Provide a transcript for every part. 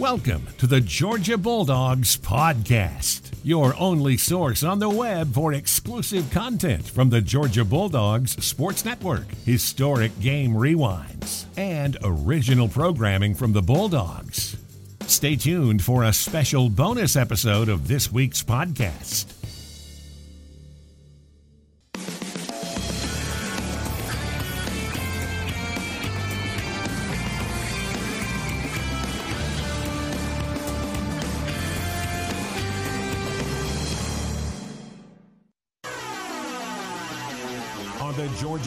Welcome to the Georgia Bulldogs Podcast, your only source on the web for exclusive content from the Georgia Bulldogs Sports Network, historic game rewinds, and original programming from the Bulldogs. Stay tuned for a special bonus episode of this week's podcast.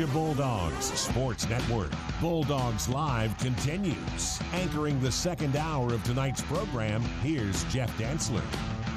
Georgia Bulldogs Sports Network, Bulldogs Live continues. Anchoring the second hour of tonight's program, here's Jeff Dantzler.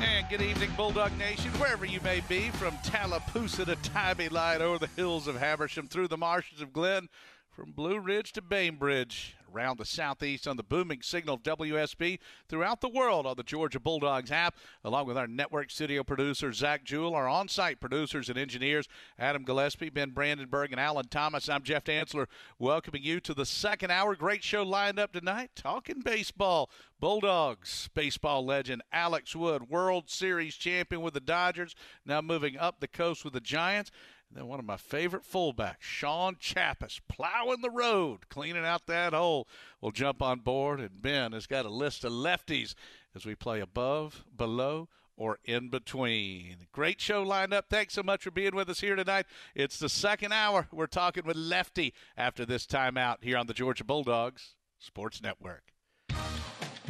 And good evening, Bulldog Nation, wherever you may be, from Tallapoosa to Tybee Light, over the hills of Habersham, through the marshes of Glynn, from Blue Ridge to Bainbridge, around the southeast on the booming signal of WSB, throughout the world on the Georgia Bulldogs app, along with our network studio producer, Zach Jewell, our on site producers and engineers, Adam Gillespie, Ben Brandenburg, and Alan Thomas. I'm Jeff Dantzler, welcoming you to the second hour. Great show lined up tonight, talking baseball. Bulldogs baseball legend Alex Wood, World Series champion with the Dodgers, now moving up the coast with the Giants. Then one of my favorite fullbacks, Shaun Chapas, plowing the road, cleaning out that hole. We'll jump on board, and Ben has got a list of lefties as we play above, below, or in between. Great show lined up. Thanks so much for being with us here tonight. It's the second hour. We're talking with Lefty after this timeout here on the Georgia Bulldogs Sports Network.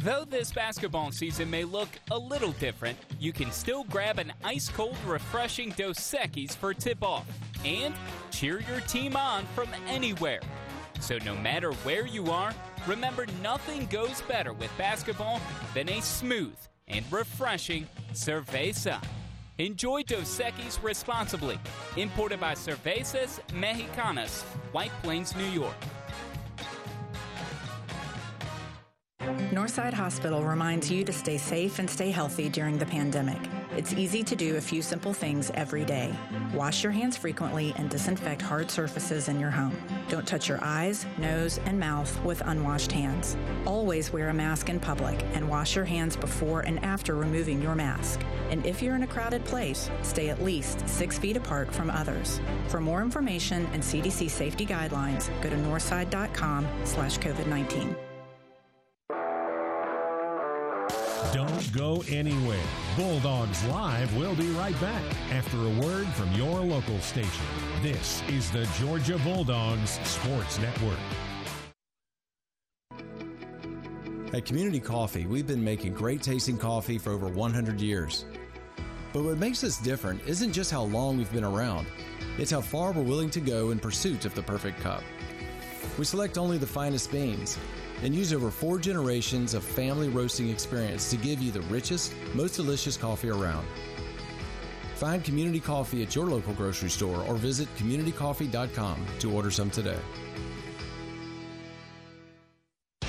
Though this basketball season may look a little different, you can still grab an ice cold, refreshing Dos Equis for tip off and cheer your team on from anywhere. So, no matter where you are, remember nothing goes better with basketball than a smooth and refreshing cerveza. Enjoy Dos Equis responsibly. Imported by Cervezas Mexicanas, White Plains, New York. Northside Hospital reminds you to stay safe and stay healthy during the pandemic. It's easy to do a few simple things every day. Wash your hands frequently and disinfect hard surfaces in your home. Don't touch your eyes, nose, and mouth with unwashed hands. Always wear a mask in public and wash your hands before and after removing your mask. And if you're in a crowded place, stay at least six feet apart from others. For more information and CDC safety guidelines, go to northside.com slash COVID-19. Don't go anywhere. Bulldogs Live will be right back after a word from your local station. This is the Georgia Bulldogs Sports Network. At Community Coffee, we've been making great tasting coffee for over 100 years. But what makes us different isn't just how long we've been around, it's how far we're willing to go in pursuit of the perfect cup. We select only the finest beans and use over four generations of family roasting experience to give you the richest, most delicious coffee around. Find Community Coffee at your local grocery store or visit communitycoffee.com to order some today.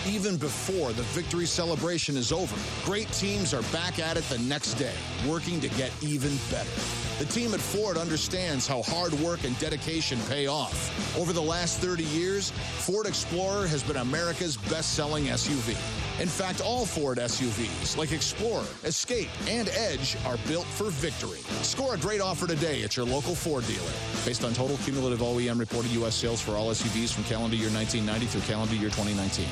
Even before the victory celebration is over, great teams are back at it the next day, working to get even better. The team at Ford understands how hard work and dedication pay off. Over the last 30 years, Ford Explorer has been America's best-selling SUV. In fact, all Ford SUVs, like Explorer, Escape, and Edge, are built for victory. Score a great offer today at your local Ford dealer. Based on total cumulative OEM reported U.S. sales for all SUVs from calendar year 1990 through calendar year 2019.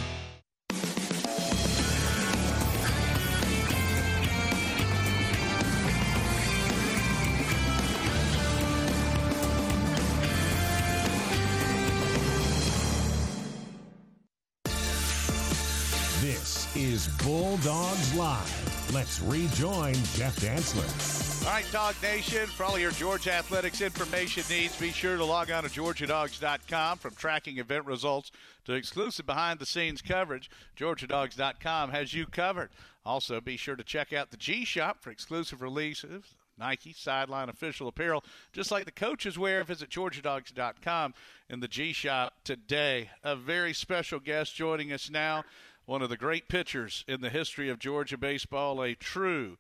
Is Bulldogs Live. Let's rejoin Jeff Dantzler. All right, Dog Nation, for all your Georgia athletics information needs, be sure to log on to GeorgiaDogs.com. From tracking event results to exclusive behind the scenes coverage, GeorgiaDogs.com has you covered. Also, be sure to check out the G Shop for exclusive releases. Nike sideline official apparel, just like the coaches wear. Visit GeorgiaDogs.com in the G Shop today. A very special guest joining us now, one of the great pitchers in the history of Georgia baseball, a true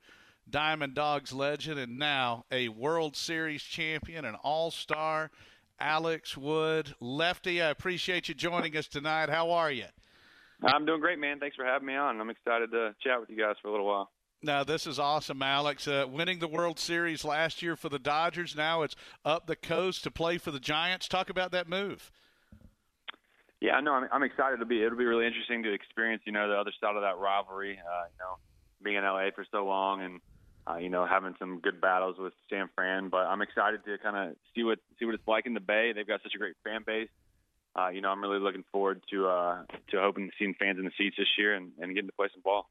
Diamond Dogs legend, and now a World Series champion, an All Star, Alex Wood. Lefty, I appreciate you joining us tonight. How are you? I'm doing great, man. Thanks for having me on. I'm excited to chat with you guys for a little while. Now, this is awesome, Alex. Uh, winning the World Series last year for the Dodgers. Now it's up the coast to play for the Giants. Talk about that move. Yeah, no, I'm, I'm excited to be. It'll be really interesting to experience, you know, the other side of that rivalry. Uh, you know, being in LA for so long and uh, you know having some good battles with San Fran. But I'm excited to kind of see what see what it's like in the Bay. They've got such a great fan base. Uh, you know, I'm really looking forward to uh, to hoping seeing fans in the seats this year and, and getting to play some ball.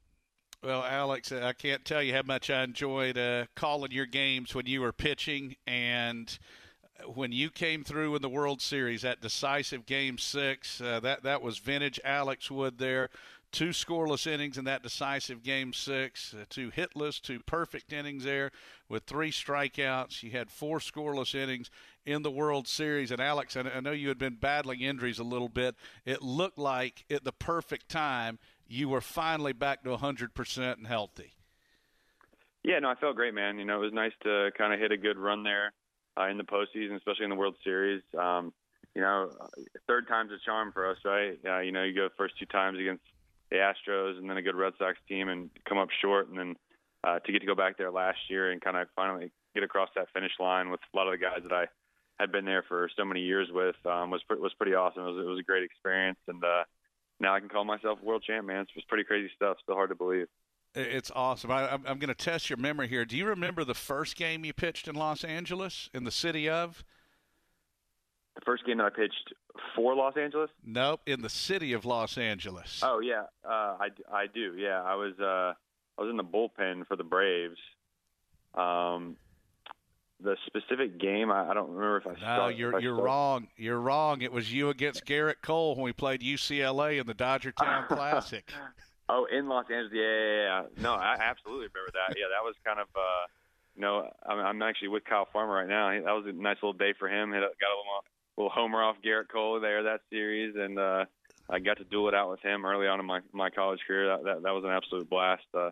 Well, Alex, I can't tell you how much I enjoyed uh, calling your games when you were pitching and when you came through in the World Series, that decisive Game Six. Uh, that that was vintage Alex Wood there. Two scoreless innings in that decisive Game Six, uh, two hitless, two perfect innings there with three strikeouts. You had four scoreless innings in the World Series. And Alex, I know you had been battling injuries a little bit. It looked like at the perfect time you were finally back to 100% and healthy. Yeah, no, I felt great, man. You know, it was nice to kind of hit a good run there uh, in the postseason, especially in the World Series. Um, you know, third time's a charm for us, right? Uh, you know, you go first two times against the Astros and then a good Red Sox team and come up short, and then uh, to get to go back there last year and kind of finally get across that finish line with a lot of the guys that I had been there for so many years with um, was was pretty awesome. It was, it was a great experience, and uh, now I can call myself world champ, man. It's just pretty crazy stuff. Still hard to believe. It's awesome. I, am going to test your memory here. Do you remember the first game you pitched in Los Angeles, in the city of? The first game that I pitched for Los Angeles? Nope, in the city of Los Angeles. Oh yeah, uh, I, I do. Yeah, I was uh, I was in the bullpen for the Braves. Um, the specific game, I, I don't remember if I. No, you're you're wrong. You're wrong. It was you against Gerrit Cole when we played UCLA in the Dodger Town Classic. Oh, in Los Angeles, yeah, yeah, yeah. No, I absolutely remember that. Yeah, that was kind of, uh, you know, I'm, I'm actually with Kyle Farmer right now. That was a nice little day for him. He got a little, little homer off Gerrit Cole there that series, and uh, I got to duel it out with him early on in my my college career. That that, that was an absolute blast. Uh,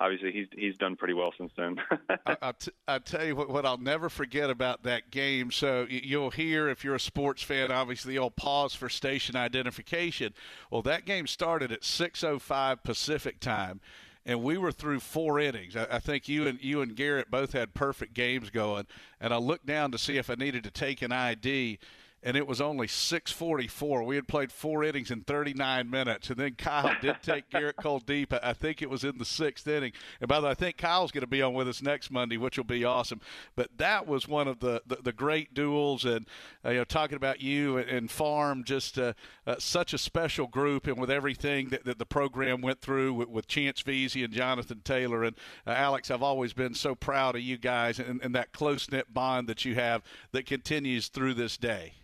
obviously he's he's done pretty well since then. I, I, t- I tell you what, what I'll never forget about that game. So you'll hear if you're a sports fan, obviously you'll pause for station identification. Well, that game started at 6:05 Pacific time. And we were through four innings. I, I think you and you and Gerrit both had perfect games going. And I looked down to see if I needed to take an ID, and it was only 6:44. We had played four innings in 39 minutes, and then Kyle did take Gerrit Cole deep. I think it was in the sixth inning. And by the way, I think Kyle's going to be on with us next Monday, which will be awesome. But that was one of the the, the great duels, and uh, you know, talking about you and, and Farm, just uh, uh, such a special group, and with everything that, that the program went through with, with Chance Veazey and Jonathan Taylor and uh, Alex, I've always been so proud of you guys and, and that close knit bond that you have that continues through this day.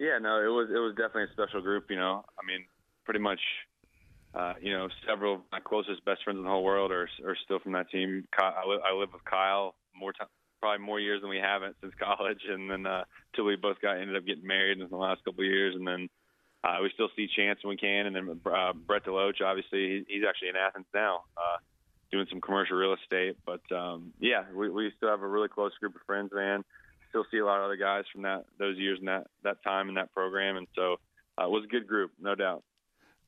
Yeah, no, it was it was definitely a special group. You know, I mean, pretty much, uh, you know, several of my closest best friends in the whole world are are still from that team. I live, I live with Kyle more time, probably more years than we haven't since college, and then uh, till we both got ended up getting married in the last couple of years, and then uh, we still see Chance when we can, and then uh, Brett Deloach, obviously, he's actually in Athens now, uh, doing some commercial real estate. But um, yeah, we we still have a really close group of friends, man still see a lot of other guys from that those years and that that time in that program, and so uh, it was a good group, no doubt.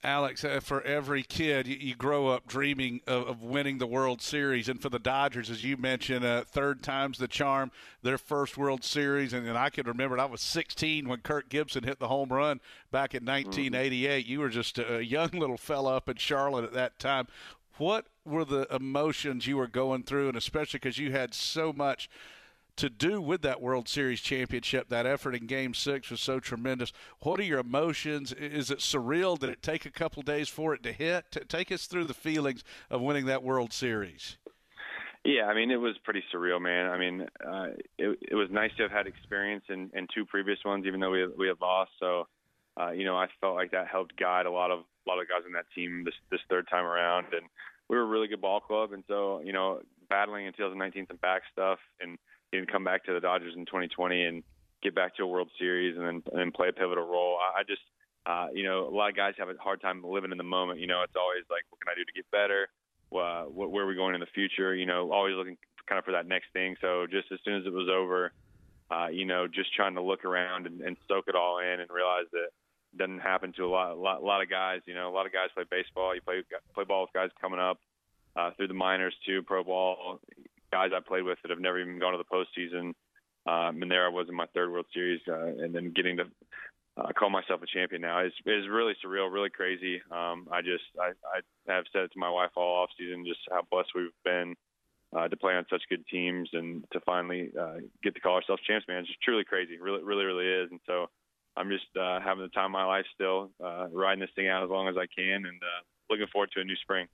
Alex, uh, for every kid, you, you grow up dreaming of, of, winning the World Series. And for the Dodgers, as you mentioned, uh, third time's the charm, their first World Series. And, and, I can remember I was 16 when Kirk Gibson hit the home run back in 1988. Mm-hmm. You were just a young little fella up in Charlotte at that time. What were the emotions you were going through, and especially because you had so much – to do with that World Series championship. That effort in Game Six was so tremendous. What are your emotions? Is it surreal? Did it take a couple days for it to hit? Take us through the feelings of winning that World Series. Yeah, I mean it was pretty surreal, man. I mean, uh, it, it was nice to have had experience in, in two previous ones, even though we we had lost. So, uh, you know, I felt like that helped guide a lot of a lot of guys in that team this this third time around, and we were a really good ball club. And so, you know, battling in 2019 some back stuff and and come back to the Dodgers in 2020 and get back to a World Series and then and play a pivotal role. I, I just uh, you know, a lot of guys have a hard time living in the moment. You know, it's always like, what can I do to get better? Uh, what, where are we going in the future? You know, always looking kind of for that next thing. So just as soon as it was over, uh, you know, just trying to look around and, and soak it all in and realize that, doesn't happen to a lot, a lot, a lot of guys. You know, a lot of guys play baseball. You play play ball with guys coming up uh, through the minors too, pro ball. Guys I played with that have never even gone to the postseason. Um, and there I was in my third World Series, uh, and then getting to uh, call myself a champion now is is really surreal, really crazy. Um, I just I, I have said it to my wife all off season just how blessed we've been uh, to play on such good teams and to finally uh, get to call ourselves champs, man. It's just truly crazy, really, really, really is. And so I'm just uh, having the time of my life still, uh, riding this thing out as long as I can, and uh, looking forward to a new spring.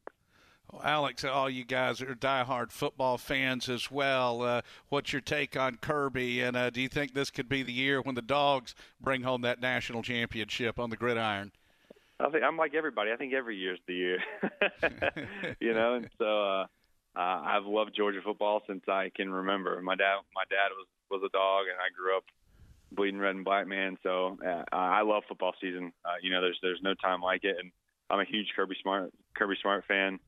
Alex, all you guys are diehard football fans as well. Uh, what's your take on Kirby? And uh, do you think this could be the year when the Dogs bring home that national championship on the gridiron? I think I'm like everybody. I think every year's the year, you know. And so uh, uh, I've loved Georgia football since I can remember. My dad, my dad was was a dog, and I grew up bleeding red and black man. So uh, I love football season. Uh, you know, there's there's no time like it, and I'm a huge Kirby Smart Kirby Smart fan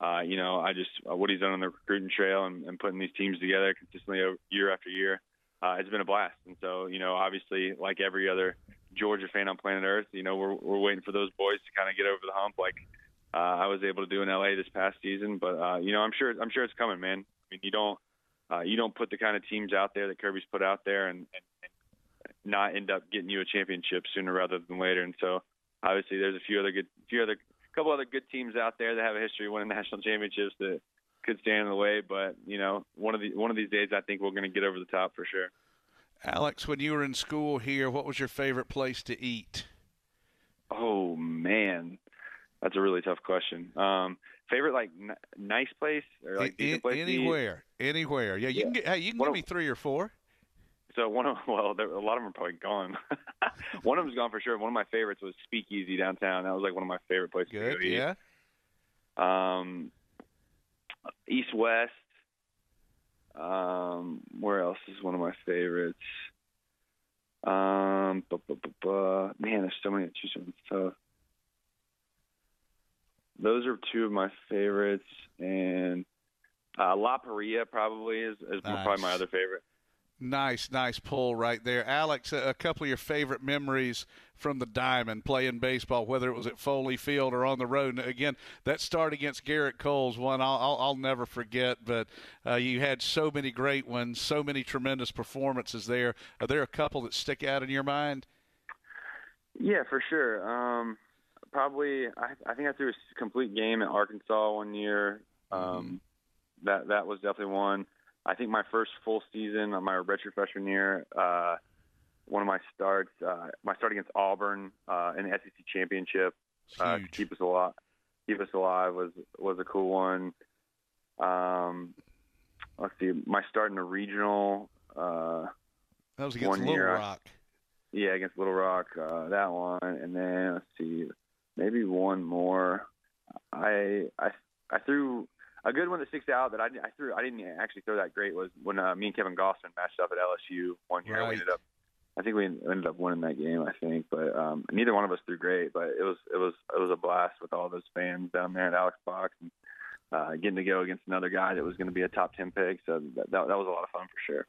uh, you know, I just uh, what he's done on the recruiting trail and, and putting these teams together consistently year after year uh, has been a blast. And so, you know, obviously, like every other Georgia fan on planet Earth, you know, we're we're waiting for those boys to kind of get over the hump, like uh, I was able to do in LA this past season. But uh, you know, I'm sure I'm sure it's coming, man. I mean, you don't uh, you don't put the kind of teams out there that Kirby's put out there and, and, and not end up getting you a championship sooner rather than later. And so, obviously, there's a few other good few other couple other good teams out there that have a history of winning national championships that could stand in the way. But you know, one of the one of these days, I think we're going to get over the top for sure. Alex, when you were in school here, what was your favorite place to eat? Oh man, that's a really tough question. Um, favorite like n- nice place or like in, place anywhere, anywhere. Yeah, you yeah. can get, hey, you can give me three or four. So one of well, there, a lot of them are probably gone. one of them's gone for sure. One of my favorites was Speakeasy downtown. That was like one of my favorite places Good, to go yeah. Um, East West. Um, where else is one of my favorites? Um, bu- bu- bu- man, there's so many to choose from. So those are two of my favorites, and uh, La Parrilla probably is, is nice. probably my other favorite. Nice, nice pull right there. Alex, a couple of your favorite memories from the Diamond playing baseball, whether it was at Foley Field or on the road. And again, that start against Gerrit Cole's one I'll, I'll, I'll never forget, but uh, you had so many great ones, so many tremendous performances there. Are there a couple that stick out in your mind? Yeah, for sure. Um, probably, I, I think I threw a complete game at Arkansas one year. Um, mm-hmm. That that was definitely one. I think my first full season of my redshirt freshman year, uh, one of my starts, uh, my start against Auburn uh, in the SEC championship uh, to keep us alive, keep us alive was was a cool one. Um, let's see, my start in the regional. Uh, that was against Little year, Rock. yeah, against Little Rock, uh, that one, and then let's see, maybe one more. I I I threw a good one that sticks out that I, I threw I didn't actually throw that great was when uh, me and Kevin Gausman matched up at LSU one year. Right. We ended up I think we ended up winning that game. I think, but um, neither one of us threw great. But it was it was it was a blast with all those fans down there at Alex Box and uh, getting to go against another guy that was going to be a top ten pick. So that, that that was a lot of fun for sure.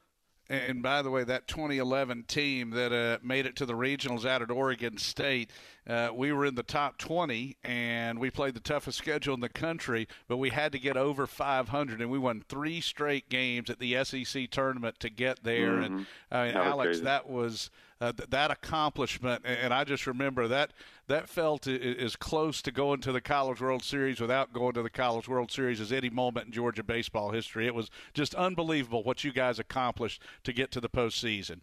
And by the way, that 2011 team that uh, made it to the regionals out at Oregon State, uh, we were in the top 20, and we played the toughest schedule in the country, but we had to get over 500, and we won three straight games at the SEC tournament to get there. Mm-hmm. And uh, Alex, crazy. that was uh, th- that accomplishment, and I just remember that that felt as close to going to the College World Series without going to the College World Series as any moment in Georgia baseball history. It was just unbelievable what you guys accomplished to get to the postseason.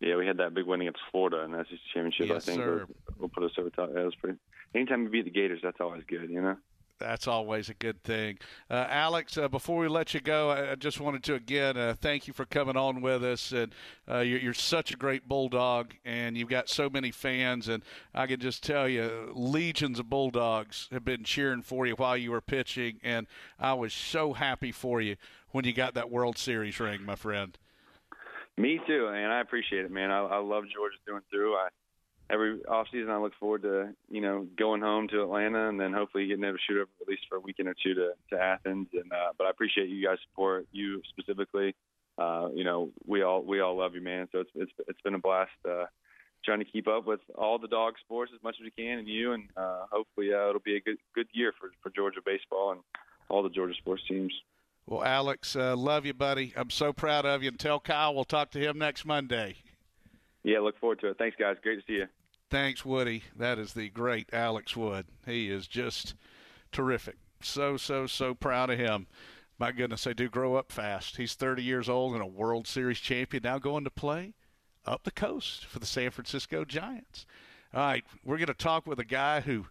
Yeah, we had that big win against Florida in the SEC championship. Yes, I think sir. Will, will put us over top. Yeah, it was pretty. Anytime you beat the Gators, that's always good, you know that's always a good thing. Uh, Alex, uh, before we let you go, I just wanted to again uh, thank you for coming on with us. And uh, you're, you're, such a great bulldog, and you've got so many fans. And I can just tell you, legions of bulldogs have been cheering for you while you were pitching, and I was so happy for you when you got that World Series ring, my friend. Me too, and I appreciate it, man. I, I love Georgia and through. I every off season I look forward to you know going home to Atlanta and then hopefully getting able to shoot over at least for a weekend or two to, to Athens and uh, but I appreciate you guys support you specifically uh, you know we all we all love you man so it's it's it's been a blast uh, trying to keep up with all the dog sports as much as we can, and you, and uh, hopefully uh, it'll be a good good year for for Georgia baseball and all the Georgia sports teams. Well, Alex, uh, love you, buddy. I'm so proud of you. And tell Kyle we'll talk to him next Monday. Yeah, look forward to it. Thanks, guys. Great to see you. Thanks, Woody. That is the great Alex Wood. He is just terrific. So, so, so proud of him. My goodness, they do grow up fast. He's 30 years old and a World Series champion, now going to play up the coast for the San Francisco Giants. All right, we're going to talk with a guy who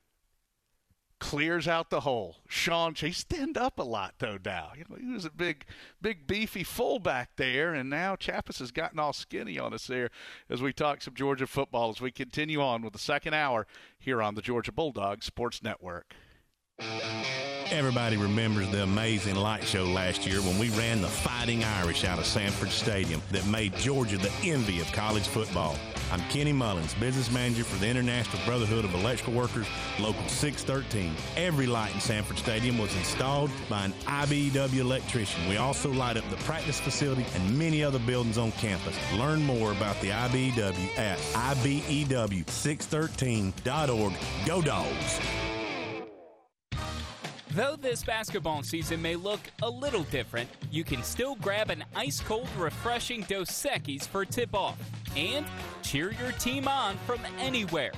clears out the hole. Sean, he stand up a lot though now. You know, he was a big, big beefy fullback there, and now Chapas has gotten all skinny on us there as we talk some Georgia football as we continue on with the second hour here on the Georgia Bulldogs Sports Network. Everybody remembers the amazing light show last year when we ran the Fighting Irish out of Sanford Stadium that made Georgia the envy of college football. I'm Kenny Mullins, business manager for the International Brotherhood of Electrical Workers, Local 613. Every light in Sanford Stadium was installed by an IBEW electrician. We also light up the practice facility and many other buildings on campus. Learn more about the IBEW at IBEW613.org. Go Dogs! Though this basketball season may look a little different, you can still grab an ice cold, refreshing Dos Equis for tip off and cheer your team on from anywhere.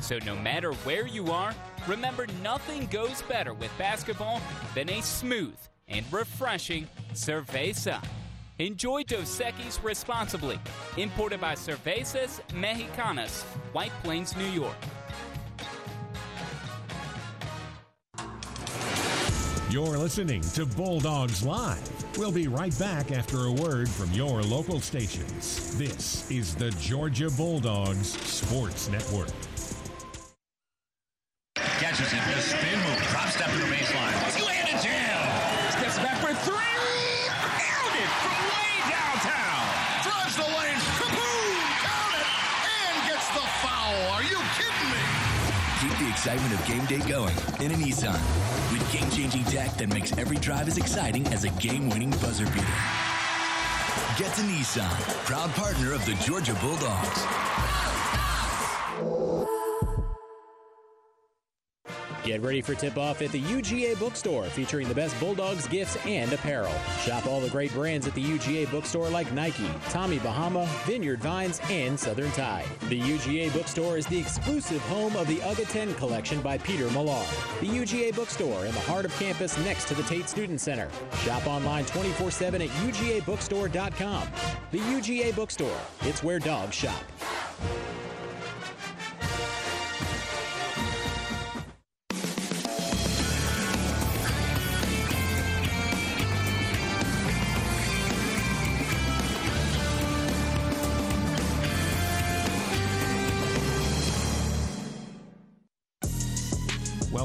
So, no matter where you are, remember nothing goes better with basketball than a smooth and refreshing cerveza. Enjoy Dos Equis responsibly. Imported by Cervezas Mexicanas, White Plains, New York. You're listening to Bulldogs Live. We'll be right back after a word from your local stations. This is the Georgia Bulldogs Sports Network. Catches does spin move, drop step to the baseline. Slammed it jam. Steps back for three. Nailed it from way downtown. Drives the lanes, kaboom! Count it! And gets the foul. Are you kidding me? Keep the excitement of game day going in a Nissan with game-changing tech that makes every drive as exciting as a game-winning buzzer beater. Get to Nissan, proud partner of the Georgia Bulldogs. Get ready for tip off at the UGA Bookstore, featuring the best Bulldogs gifts and apparel. Shop all the great brands at the UGA Bookstore like Nike, Tommy Bahama, Vineyard Vines, and Southern Tide. The UGA Bookstore is the exclusive home of the UGA 10 collection by Peter Millar. The UGA Bookstore in the heart of campus next to the Tate Student Center. Shop online 24 7 at UGABookstore.com. The UGA Bookstore, it's where dogs shop.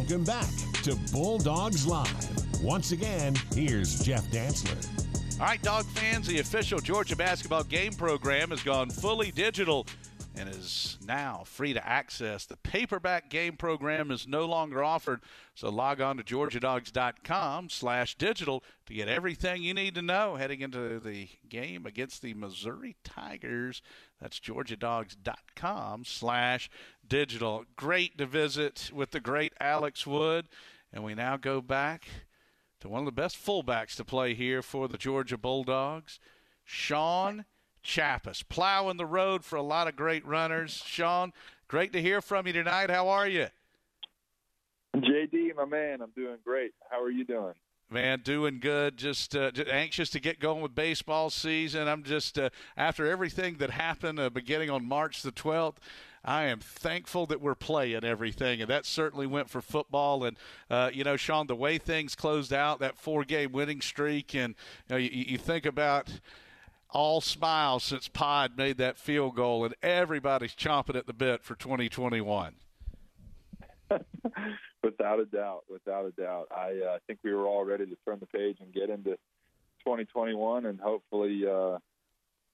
Welcome back to Bulldogs Live. Once again, here's Jeff Dantzler. All right, dog fans, the official Georgia basketball game program has gone fully digital and is now free to access. The paperback game program is no longer offered, so log on to georgiadogs.com slash digital to get everything you need to know heading into the game against the Missouri Tigers. That's georgiadogs.com slash digital. Great to visit with the great Alex Wood, and we now go back to one of the best fullbacks to play here for the Georgia Bulldogs, Shaun Chapas, plowing the road for a lot of great runners. Shaun, great to hear from you tonight. How are you? JD, my man, I'm doing great. How are you doing? Man, doing good. Just, uh, just anxious to get going with baseball season. I'm just uh, after everything that happened uh, beginning on March the 12th. I am thankful that we're playing everything, and that certainly went for football. And uh, you know, Shaun, the way things closed out, that four-game winning streak, and you, know, you, you think about all smiles since Pod made that field goal, and everybody's chomping at the bit for 2021. without a doubt, without a doubt. I uh, think we were all ready to turn the page and get into 2021, and hopefully uh,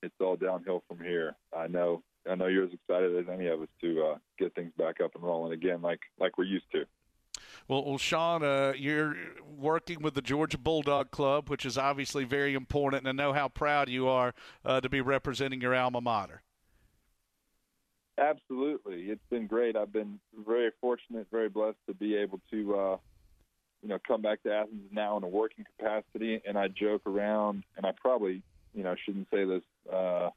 it's all downhill from here. I know, I know you're as excited as any of us to uh, get things back up and rolling again, like like we're used to. Well, well Shaun, uh, you're working with the Georgia Bulldog Club, which is obviously very important, and I know how proud you are uh, to be representing your alma mater. Absolutely, it's been great. I've been very fortunate, very blessed to be able to, uh, you know, come back to Athens now in a working capacity. And I joke around, and I probably, you know, shouldn't say this, uh,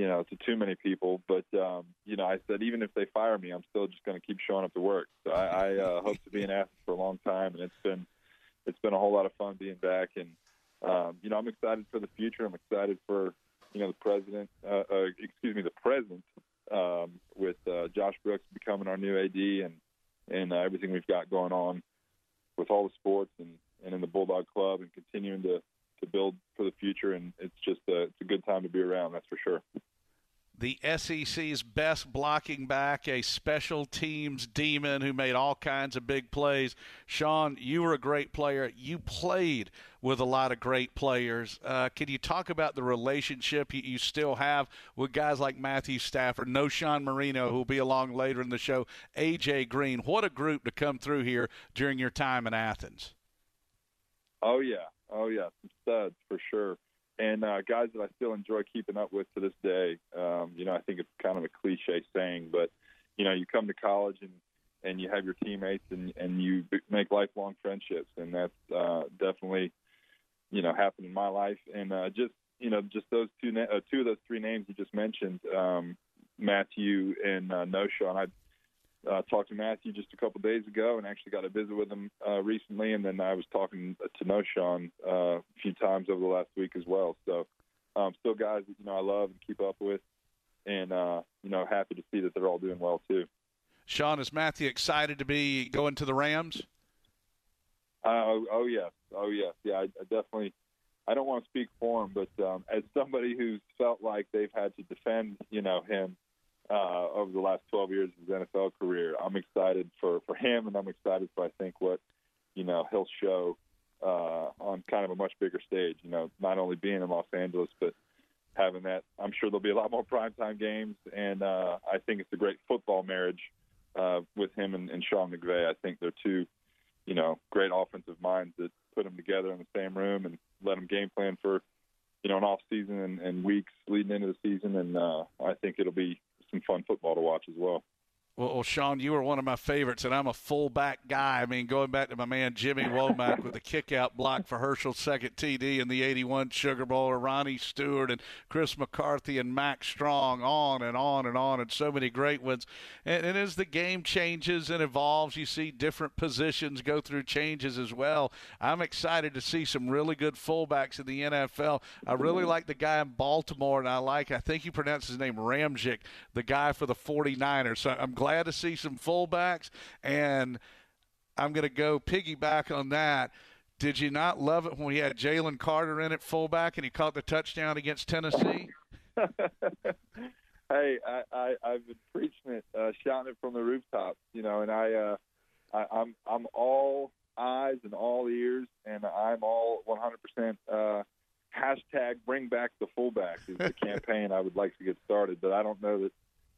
you know, to too many people, but um, you know, I said even if they fire me, I'm still just going to keep showing up to work. So I, I uh, hope to be an Athens for a long time, and it's been, it's been a whole lot of fun being back. And um, you know, I'm excited for the future. I'm excited for, you know, the president, uh, uh, excuse me, the present um, with uh, Josh Brooks becoming our new AD and and uh, everything we've got going on with all the sports and, and in the Bulldog Club and continuing to to build for the future. And it's just a, it's a good time to be around. That's for sure the SEC's best blocking back, a special teams demon who made all kinds of big plays. Shaun, you were a great player. You played with a lot of great players. Uh, can you talk about the relationship you, you, still have with guys like Matthew Stafford, Knowshon Moreno, who will be along later in the show, AJ Green? What a group to come through here during your time in Athens. Oh yeah, oh yeah, some studs for sure and uh, guys that I still enjoy keeping up with to this day. Um, you know, I think it's kind of a cliche saying, but you know, you come to college and and you have your teammates and and you make lifelong friendships, and that's uh, definitely you know happened in my life. And uh, just you know, just those two na- uh, two of those three names you just mentioned, um, Matthew and uh, Knowshon. I uh, talked to Matthew just a couple days ago, and actually got a visit with him uh, recently. And then I was talking to Knowshon uh, a few times over the last week as well. So, um, still guys that you know I love and keep up with, and uh, you know happy to see that they're all doing well too. Shaun, is Matthew excited to be going to the Rams? Uh, oh, oh yes, oh yes, yeah. I, I definitely. I don't want to speak for him, but um, as somebody who's felt like they've had to defend, you know, him uh, over the last 12 years of his NFL career. I'm excited for, for him, and I'm excited for I think what you know he'll show uh, on kind of a much bigger stage. You know, not only being in Los Angeles, but having that. I'm sure there'll be a lot more primetime games, and uh, I think it's a great football marriage uh, with him and, and Sean McVay. I think they're two, you know, great offensive minds that put them together in the same room and let them game plan for, you know, an off season and, and weeks leading into the season. And uh, I think it'll be some fun football to watch as well. Well, well, Shaun, you were one of my favorites, and I'm a fullback guy. I mean, going back to my man Jimmy Womack with the kickout block for Herschel's second TD in the 81 Sugar Bowl, or Ronnie Stewart and Chris McCarthy and Max Strong, on and on and on, and so many great ones. And, and as the game changes and evolves, you see different positions go through changes as well. I'm excited to see some really good fullbacks in the NFL. I really like the guy in Baltimore, and I like, I think you pronounce his name Ramczyk, the guy for the 49ers. So I'm glad glad to see some fullbacks, and I'm going to go piggyback on that. Did you not love it when we had Jalen Carter in at fullback and he caught the touchdown against Tennessee? hey, I, I I've been preaching it, uh, shouting it from the rooftops, you know, and I, uh, I I'm I'm all eyes and all ears, and I'm all 100% uh, hashtag Bring Back the Fullback is the campaign I would like to get started, but I don't know that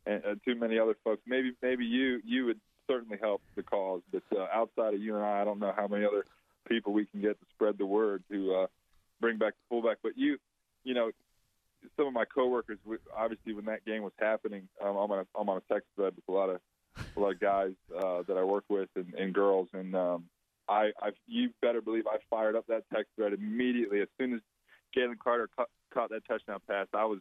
and, and too many other folks. Maybe maybe you you would certainly help the cause, but uh, outside of you and I, I don't know how many other people we can get to spread the word to uh, bring back the fullback. But you, you know, some of my coworkers, obviously when that game was happening, um, I'm on a, I'm on a text thread with a lot of a lot of guys uh, that I work with and, and girls, and um, I, I you better believe I fired up that text thread immediately as soon as Jalen Carter ca- caught that touchdown pass. I was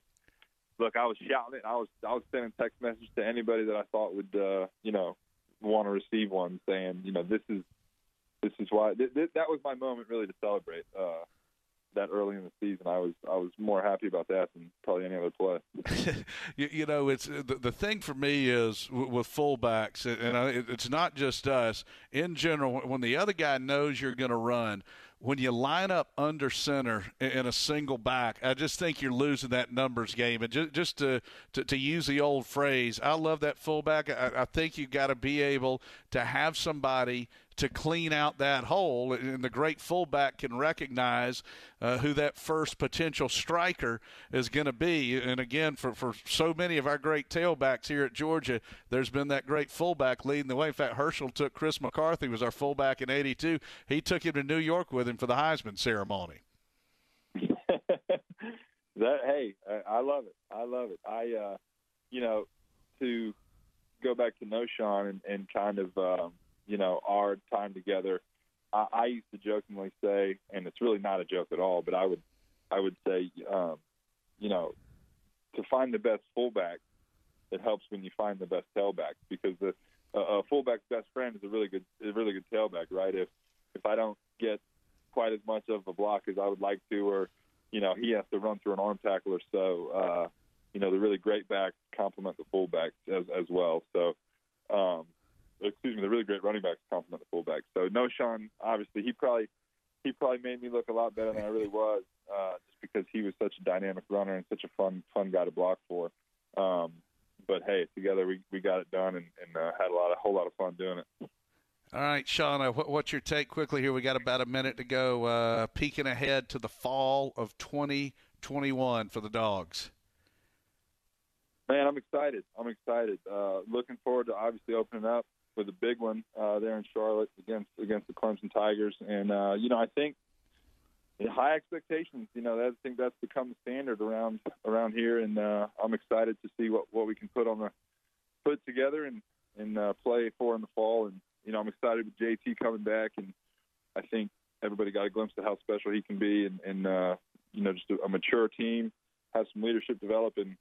look, I was shouting it. I was I was sending text messages to anybody that I thought would uh, you know want to receive one, saying you know this is this is why th- th- that was my moment really to celebrate. Uh, that early in the season, I was I was more happy about that than probably any other play. you, you, know, it's the, the thing for me is with fullbacks, and I, it's not just us. In general, when the other guy knows you're going to run, when you line up under center in a single back, I just think you're losing that numbers game. And just, just to, to, to use the old phrase, I love that fullback. I, I think you've got to be able to have somebody to clean out that hole. And the great fullback can recognize uh, who that first potential striker is going to be. And again, for, for so many of our great tailbacks here at Georgia, there's been that great fullback leading the way. In fact, Herschel took Chris McCarthy, was our fullback in 82. He took him to New York with him for the Heisman ceremony. that hey, I love it. I love it. I uh, you know, to go back to Knowshon and, and kind of um, you know our time together, I, I used to jokingly say, and it's really not a joke at all, but I would I would say, um, you know, to find the best fullback, it helps when you find the best tailback because the uh, a fullback's best friend is a really good a really good tailback, right? If if I don't get quite as much of a block as I would like to, or you know he has to run through an arm tackle or so, uh, you know the really great backs complement the fullbacks as as well. So, um, excuse me, the really great running backs complement the fullbacks. So no, Sean, obviously he probably he probably made me look a lot better than I really was, uh, just because he was such a dynamic runner and such a fun fun guy to block for. Um, but hey, together we, we got it done and, and uh, had a lot a whole lot of fun doing it. All right, Shaun, uh, what, what's your take quickly here? We got about a minute to go. Uh, peeking ahead to the fall of 2021 for the Dogs. Man, I'm excited. I'm excited. Uh, looking forward to obviously opening up with a big one uh, there in Charlotte against against the Clemson Tigers. And uh, you know, I think high expectations. You know, that, I think that's become the standard around around here, and uh, I'm excited to see what what we can put on the put together and and uh, play for in the fall. And you know, I'm excited with JT coming back, and I think everybody got a glimpse of how special he can be, and, and uh, you know, just a, a mature team, have some leadership develop, and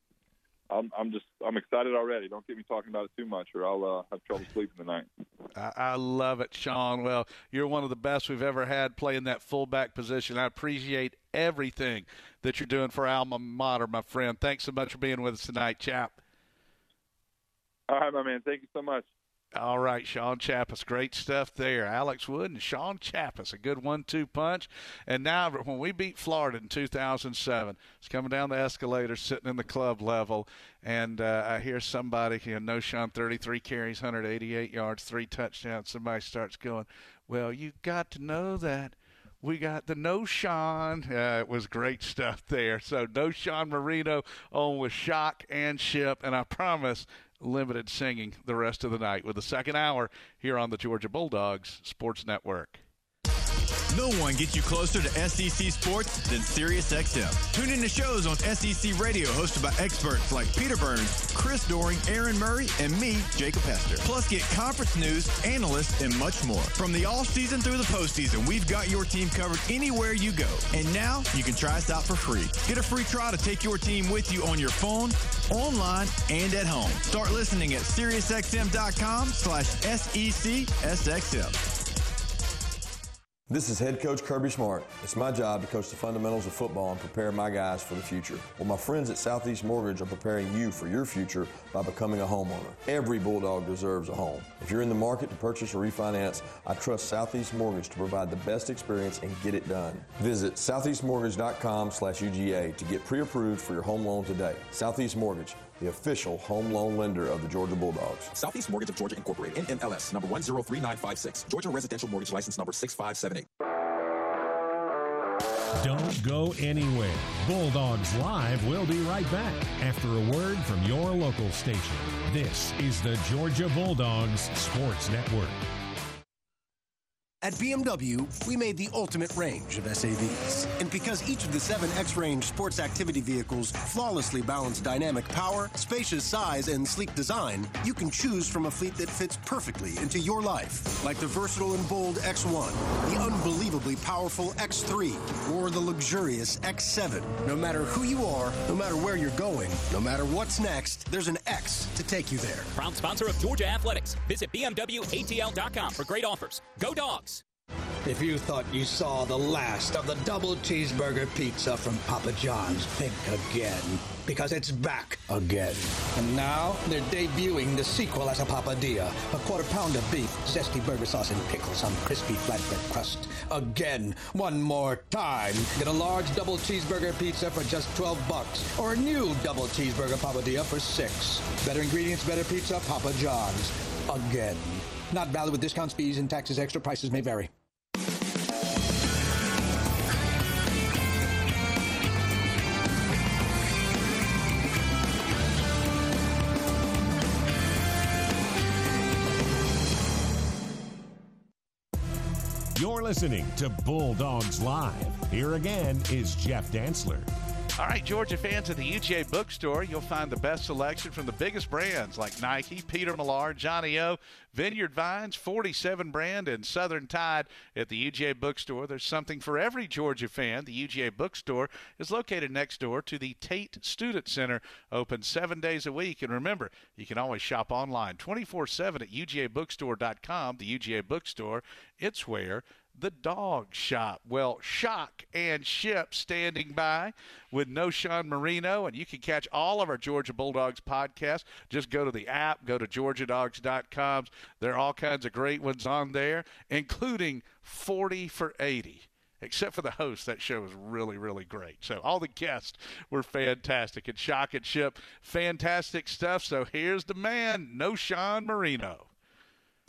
I'm, I'm just I'm excited already. Don't get me talking about it too much, or I'll uh, have trouble sleeping tonight. I, I love it, Shaun. Well, you're one of the best we've ever had playing that fullback position. I appreciate everything that you're doing for alma mater, my friend. Thanks so much for being with us tonight, chap. All right, my man. Thank you so much. All right, Shaun Chapas, great stuff there. Alex Wood and Shaun Chapas, a good one-two punch. And now, when we beat Florida in 2007, it's coming down the escalator, sitting in the club level, and uh, I hear somebody, you know, Sean, 33 carries, 188 yards, three touchdowns. Somebody starts going, "Well, you got to know that." we got the Knowshon. Uh, it was great stuff there. So Knowshon Moreno on with shock and ship, and I promise limited singing the rest of the night with the second hour here on the Georgia Bulldogs Sports Network. No one gets you closer to SEC sports than SiriusXM. Tune in to shows on SEC Radio hosted by experts like Peter Burns, Chris Doering, Aaron Murray, and me, Jacob Hester. Plus, get conference news, analysts, and much more. From the all season through the postseason, we've got your team covered anywhere you go. And now you can try us out for free. Get a free trial to take your team with you on your phone, online, and at home. Start listening at SiriusXM.com slash SECSXM. This is head coach Kirby Smart. It's my job to coach the fundamentals of football and prepare my guys for the future. Well, my friends at Southeast Mortgage are preparing you for your future by becoming a homeowner. Every Bulldog deserves a home. If you're in the market to purchase or refinance, I trust Southeast Mortgage to provide the best experience and get it done. Visit southeastmortgage.com slash UGA to get pre-approved for your home loan today. Southeast Mortgage, the official home loan lender of the Georgia Bulldogs. Southeast Mortgage of Georgia Incorporated, NMLS, number 103956. Georgia Residential Mortgage License number 6578. Don't go anywhere. Bulldogs Live will be right back after a word from your local station. This is the Georgia Bulldogs Sports Network. At BMW, we made the ultimate range of SAVs. And because each of the seven X Range sports activity vehicles flawlessly balance dynamic power, spacious size, and sleek design, you can choose from a fleet that fits perfectly into your life. Like the versatile and bold X1, the unbelievably powerful X3, or the luxurious X7. No matter who you are, no matter where you're going, no matter what's next, there's an X to take you there. Proud sponsor of Georgia Athletics. Visit BMWATL.com for great offers. Go Dogs! If you thought you saw the last of the double cheeseburger pizza from Papa John's, think again. Because it's back again. And now they're debuting the sequel as a Papadia. A quarter pound of beef, zesty burger sauce, and pickles on crispy flatbread crust. Again, one more time. Get a large double cheeseburger pizza for just 12 bucks. Or a new double cheeseburger Papadia for 6. Better ingredients, better pizza, Papa John's. Again. Not valid with discounts, fees, and taxes. Extra prices may vary. You're listening to Bulldogs Live. Here again is Jeff Dantzler. All right, Georgia fans at the UGA bookstore, you'll find the best selection from the biggest brands like Nike, Peter Millar, johnnie-O, Vineyard Vines, 47 brand, and Southern Tide at the UGA bookstore. There's something for every Georgia fan. The UGA bookstore is located next door to the Tate Student Center, open seven days a week. And remember, you can always shop online 24 7 at UGAbookstore.com. The UGA bookstore, it's where the dog shop. Well, Shock and Ship standing by with Knowshon Moreno. and you can catch all of our Georgia Bulldogs podcasts. Just go to the app, go to georgiadogs.com. There are all kinds of great ones on there, including 40 for 80 except for the host. That show was really, really great. So all the guests were fantastic. And Shock and Ship, fantastic stuff. So here's the man, Knowshon Moreno.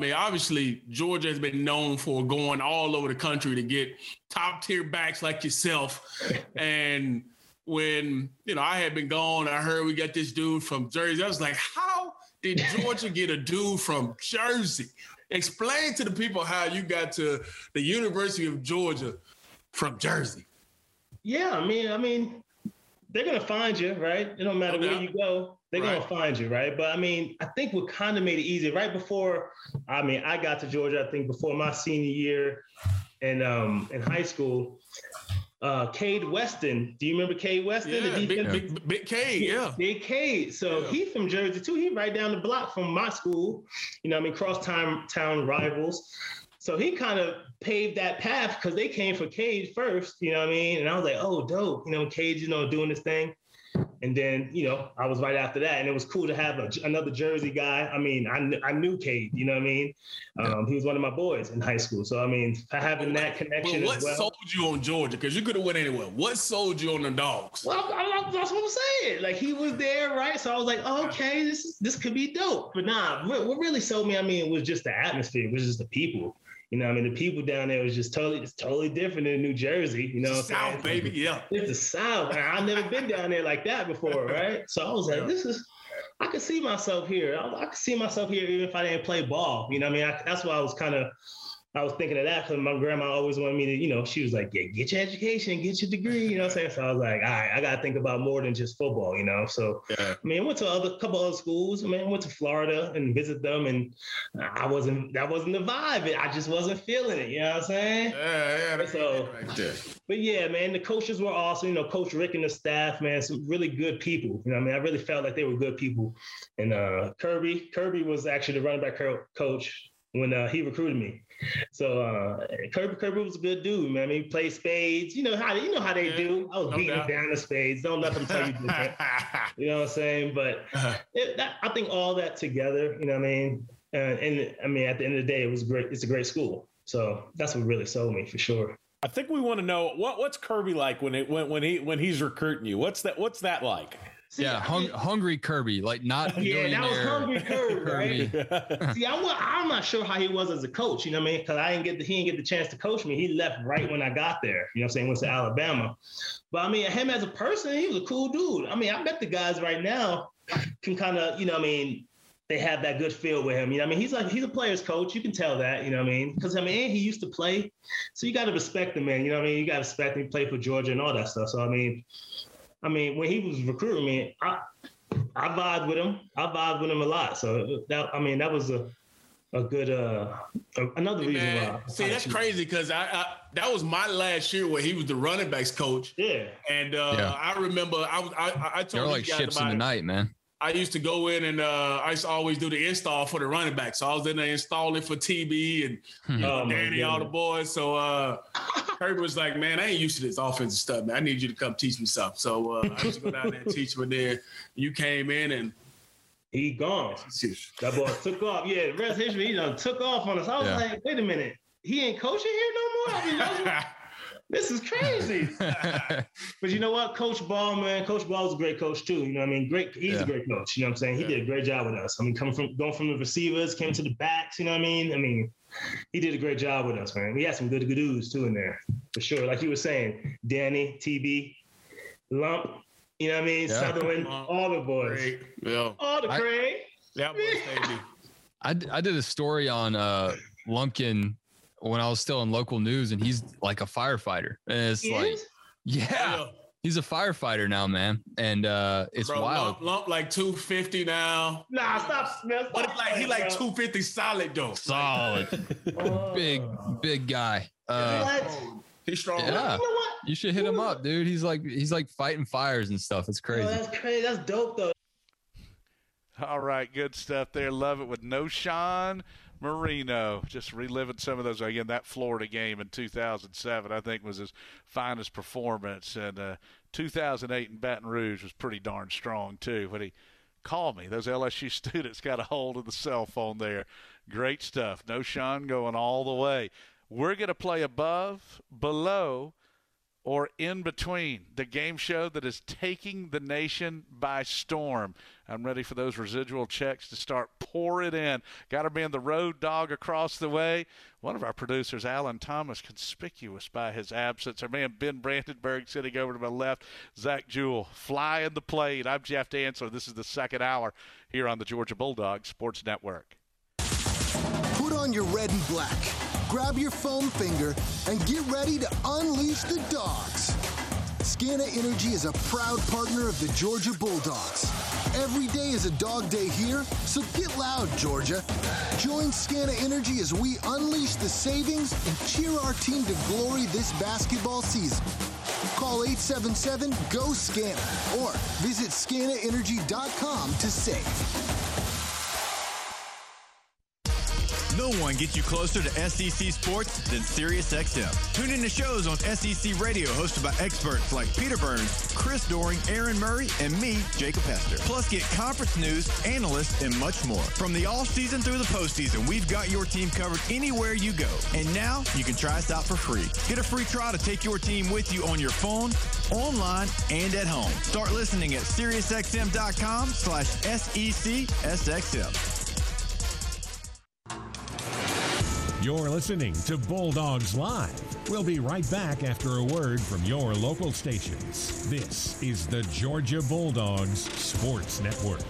I mean, obviously, Georgia has been known for going all over the country to get top tier backs like yourself. and when, you know, I had been gone, I heard we got this dude from Jersey. I was like, how did Georgia get a dude from Jersey? Explain to the people how you got to the University of Georgia from Jersey. Yeah, I mean, I mean, they're gonna find you, right? It don't matter No where you go, they're Right. gonna find you, right? But I mean, I think what kind of made it easy right before. I mean, I got to Georgia. I think before my senior year, in um in high school. Uh, Cade Weston. Do you remember Cade Weston? Yeah, the big, big, big K, yeah. Big Cade. So he from Jersey too. He right down the block from my school. You know, what I mean, cross town town rivals. So he kind of paved that path because they came for Cade first. You know what I mean? And I was like, oh, dope. You know, Cade, you know, doing this thing. And then, you know, I was right after that, and it was cool to have a, another Jersey guy. I mean, I, kn- I knew Cade. You know what I mean? Um, he was one of my boys in high school. So I mean, having that But connection what as well. sold you on Georgia? Because you could have went anywhere. What sold you on the dogs? Well, I, I, that's what I'm saying. Like he was there, right? So I was like, oh, okay, this this could be dope. But nah, what, what really sold me, I mean, was just the atmosphere. It was just the people. You know, I mean, the people down there was just totally, it's totally different than New Jersey. You know? South, baby, yeah. It's the South. and I've never been down there like that before, right? So I was like, this is. I could see myself here. I, I could see myself here even if I didn't play ball. You know, what I mean, I, that's why I was kind of. I was thinking of that because my grandma always wanted me to, you know, she was like, yeah, get your education, get your degree, you know what I'm saying? So I was like, all right, I got to think about more than just football, you know? So, yeah. I mean, I went to other couple other schools. I mean, I went to Florida and visit them, and I wasn't, that wasn't the vibe. I just wasn't feeling it, you know what I'm saying? Yeah, yeah. So, but yeah, man, the coaches were awesome. You know, Coach Rick and the staff, man, some really good people. You know, what I mean, I really felt like they were good people. And uh, Kirby, Kirby was actually the running back coach when uh, he recruited me. So uh, Kirby, Kirby was a good dude, man. I mean, he played spades. You know how you know how they do. I was no beating doubt. down the spades. Don't let them tell you different. you know what I'm saying? But it, that, I think all that together, you know what I mean. Uh, and I mean, at the end of the day, it was great. It's a great school. So that's what really sold me for sure. I think we want to know what what's Kirby like when it when when he when he's recruiting you. What's that What's that like? Yeah, hung, hungry Kirby, like not Yeah, that was hungry Kirby, right? See, I, wa- I'm not sure how he was as a coach. You know what I mean? Because I didn't get the, he didn't get the chance to coach me. He left right when I got there. You know what I'm saying? Went to Alabama. But I mean, him as a person, he was a cool dude. I mean, I bet the guys right now can kind of, you know, what I mean, they have that good feel with him. You know, what I mean, he's like he's a player's coach. You can tell that. You know, what I mean, because I mean, he used to play, so you got to respect the man. You know, what I mean, you got to respect him. He played for Georgia and all that stuff. So I mean, I mean, when he was recruiting me, I I vibed with him. I vibed with him a lot. So that I mean, that was a a good uh a- another reason Man, why. I see, kinda that's choose- crazy because I, I that was my last year where he was the running backs coach. Yeah, and uh, Yeah. I remember I was I, I- I They're like guys ships in the it. night, man. I used to go in and uh, I used to always do the install for the running back. So I was in there installing for TB and Hmm. you Oh, my Danny, all the boys. So uh, Kirby was like, "Man, I ain't used to this offensive stuff, man. I need you to come teach me something." So uh, I used to go down there and teach him. And then you came in and he gone. That boy took off. Yeah, the rest of history, he done took off on us. I was Yeah. like, wait a minute, he ain't coaching here no more. I mean, that's- this is crazy. but you know what, Coach Ball, man, Coach Ball's a great coach too. You know, what I mean, great. He's Yeah. a great coach. You know, what I'm saying he did a great job with us. I mean, coming from going from the receivers, came to the backs. You know, what I mean, I mean, he did a great job with us, man. We had some good good dudes too in there for sure. Like you were saying, Danny, TB, Lump. You know what I mean? Yeah. Sutherland, all the boys, Great. Yeah. all the I- Craig. That was Stacey. I, d- I did a story on uh, Lumpkin when I was still in local news, and he's like a firefighter. And it's He like, is? yeah, He's a firefighter now, man, and uh, it's Bro, wild. Lump, lump like 250 now. Nah, stop, Smith. But it's like he like 250 solid though. Solid, big, big guy. Uh, what? He's strong. yeah, You know what? you should hit him up, dude. He's like he's like fighting fires and stuff. It's Yo, crazy. that's crazy. That's dope though. All right, good stuff there. Love it with Knowshon Moreno. Just reliving some of those again. That Florida game in 2007, I think, was his finest performance, and uh, 2008 in Baton Rouge was pretty darn strong too. When he called me, those LSU students got a hold of the cell phone there. Great stuff. Knowshon going all the way. We're going to play above, below, or in between the game show that is taking the nation by storm. I'm ready for those residual checks to start pouring in. Got to be in the road dog across the way. One of our producers, Alan Thomas, conspicuous by his absence. Our man Ben Brandenburg sitting over to my left. Zach Jewell flying the plane. I'm Jeff Dantzler. This is the second hour here on the Georgia Bulldogs Sports Network. Put on your red and black, grab your foam finger, and get ready to unleash the dogs. Scana Energy is a proud partner of the Georgia Bulldogs. Every day is a dog day here, so get loud, Georgia. Join Scana Energy as we unleash the savings and cheer our team to glory this basketball season. Call 877-GO-SCANA or visit scanaenergy.com to save. One gets you closer to SEC sports than SiriusXM. Tune in to shows on SEC radio hosted by experts like Peter Burns, Chris Doering, Aaron Murray, and me, Jacob Hester. Plus, get conference news, analysts, and much more. From the all season through the postseason, we've got your team covered anywhere you go. And now you can try us out for free. Get a free trial to take your team with you on your phone, online, and at home. Start listening at SiriusXM.com slash SECSXM. You're listening to Bulldogs Live. We'll be right back after a word from your local stations. This is the Georgia Bulldogs Sports Network.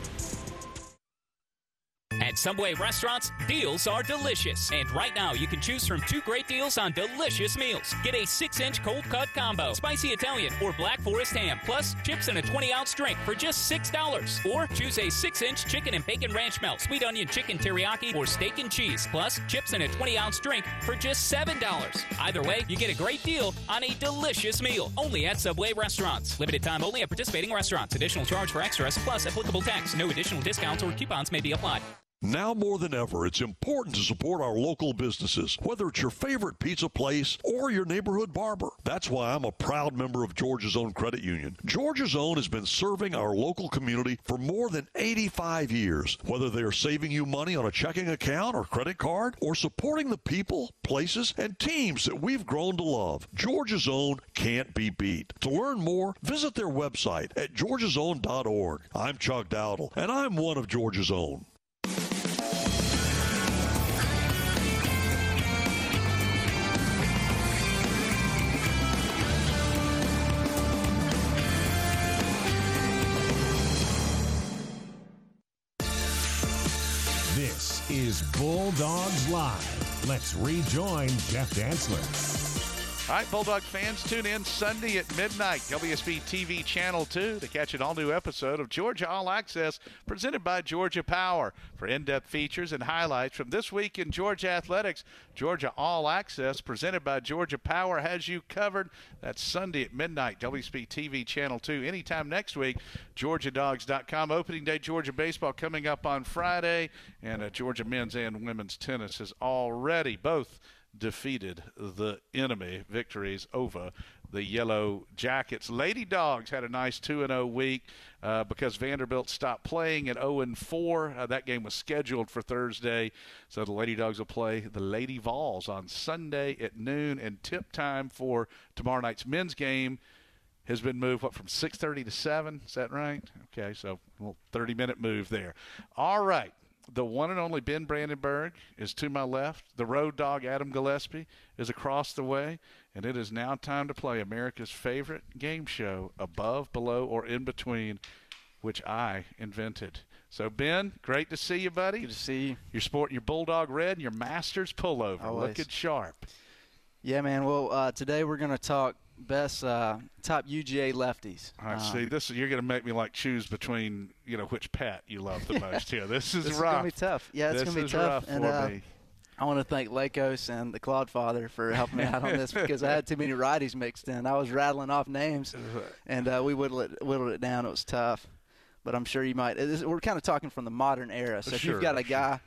At Subway restaurants, deals are delicious. And right now, you can choose from two great deals on delicious meals. Get a 6 inch cold cut combo, spicy Italian, or Black Forest ham, plus chips and a 20 ounce drink for just $6. Or choose a 6 inch chicken and bacon ranch melt, sweet onion chicken teriyaki, or steak and cheese, plus chips and a 20 ounce drink for just $7. Either way, you get a great deal on a delicious meal only at Subway restaurants. Limited time only at participating restaurants. Additional charge for extras plus applicable tax. No additional discounts or coupons may be applied. Now more than ever, it's important to support our local businesses, whether it's your favorite pizza place or your neighborhood barber. That's why I'm a proud member of Georgia's Own Credit Union. Georgia's Own has been serving our local community for more than 85 years. Whether they're saving you money on a checking account or credit card, or supporting the people, places, and teams that we've grown to love, Georgia's Own can't be beat. To learn more, visit their website at georgiasown.org. I'm Chuck Dowdle, and I'm one of Georgia's Own. Is Bulldogs Live. Let's rejoin Jeff Dantzler. All right, Bulldog fans, tune in Sunday at midnight, WSB TV Channel 2, to catch an all new episode of Georgia All Access presented by Georgia Power. For in depth features and highlights from this week in Georgia Athletics, Georgia All Access presented by Georgia Power has you covered. That's Sunday at midnight, WSB TV Channel 2. Anytime next week, GeorgiaDogs.com. Opening day Georgia baseball coming up on Friday, and uh, Georgia men's and women's tennis is already both defeated the enemy. Victories over. The Yellow Jackets. Lady Dogs had a nice 2 0 week uh, because Vanderbilt stopped playing at 0 4. Uh, that game was scheduled for Thursday, so the Lady Dogs will play the Lady Vols on Sunday at noon. And tip time for tomorrow night's men's game has been moved what from 6:30 to 7 is that right? Okay so a little 30 minute move there. All right the one and only Ben Brandenburg is to my left. The road dog Adam Gillespie is across the way, and it is now time to play America's favorite game show, Above, Below, or In Between, which I invented. So Ben, great to see you, buddy. Good to see you. You're sporting your Bulldog red and your Masters pullover, Always. looking sharp. Yeah, man. Well, uh, today we're going to talk best uh, top UGA lefties. I Um, see. This you're going to make me like choose between you know which Pat you love the most here. This is this rough. is gonna be tough. Yeah, it's gonna be tough. and uh. I want to thank Lakos and the Claude Father for helping me out on this because I had too many righties mixed in. I was rattling off names, and uh, we whittled it, whittled it down. It was tough, but I'm sure you might. is- We're kind of talking from the modern era. So if you've got a sure. guy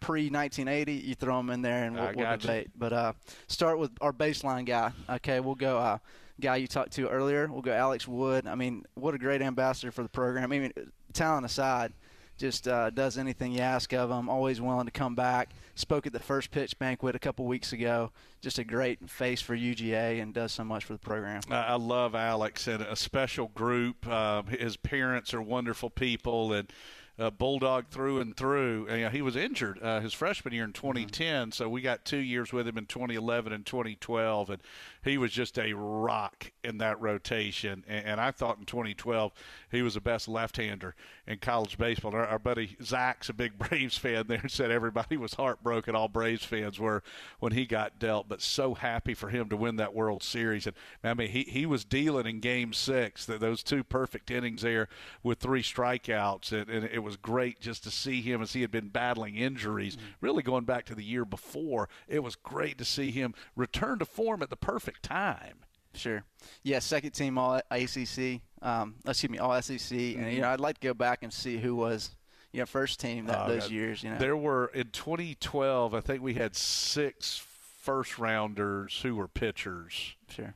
pre 1980, you throw them in there and we'll, we'll debate. But uh, start with our baseline guy. Okay, we'll go. Uh, guy you talked to earlier. We'll go Alex Wood. I mean, what a great ambassador for the program. I mean, talent aside, just uh, does anything you ask of him. Always willing to come back. Spoke at the first pitch banquet a couple weeks ago. Just a great face for UGA and does so much for the program. I I love Alex and a special group. Uh, his parents are wonderful people and uh, bulldog through and through. And, you know, he was injured uh, his freshman year in 2010, so we got two years with him in 2011 and 2012, and he was just a rock in that rotation. And, and I thought in 2012 he was the best left-hander in college baseball. Our, our buddy Zach's a big Braves fan there, said everybody was heartbroken. All Braves fans were when he got dealt, but so happy for him to win that World Series. And I mean, he he was dealing in Game Six. That those two perfect innings there with three strikeouts, and, and it was great just to see him as he had been battling injuries. Mm-hmm. Really going back to the year before, it was great to see him return to form at the perfect time. Sure. Yeah, second team All ACC. Um, excuse me, All SEC. And you know, I'd like to go back and see who was, you know, first team that Uh, those years. You know, There were in 2012, I think we had six first rounders who were pitchers. Sure.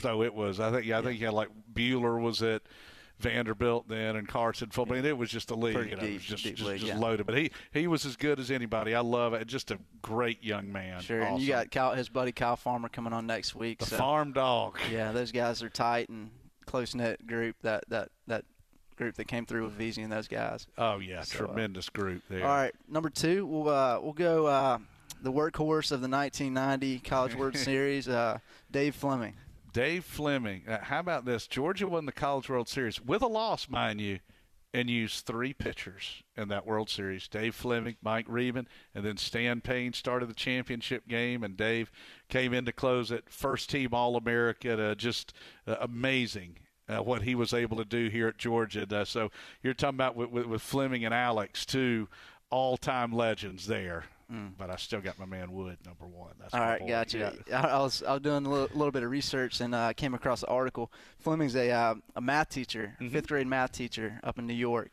So it was. I think. Yeah, I think you had like Buehler was at Vanderbilt then, and Carson. I mean, it was just a league. Pretty you know, it deep- was just deep just, league, just yeah. loaded. But he he was as good as anybody. I love it. Just a great young man. Sure. And you got Kyle, his buddy Kyle Farmer coming on next week. the so- farm dog. Yeah, those guys are tight and close knit group. That that that group that came through with Veazey and those guys. Oh yeah, So, uh, tremendous group there. All right, number two, we'll uh, we'll go uh, the workhorse of the 1990 College World Series, uh, Dave Fleming. Dave Fleming. Uh, how about this? Georgia won the College World Series with a loss, mind you, and used three pitchers in that World Series. Dave Fleming, Mike Rebhan, and then Stan Payne started the championship game, and Dave came in to close it. First team All American. Uh, just uh, amazing. Uh, what he was able to do here at Georgia. Uh, so you're talking about with, with, with Fleming and Alex, two all-time legends there. But I still got my man Wood number one. That's Mm. All my gotcha. I, I was I was doing a little, little bit of research and uh, came across an article. Fleming's a uh, a math teacher, Mm-hmm. fifth grade math teacher up in New York,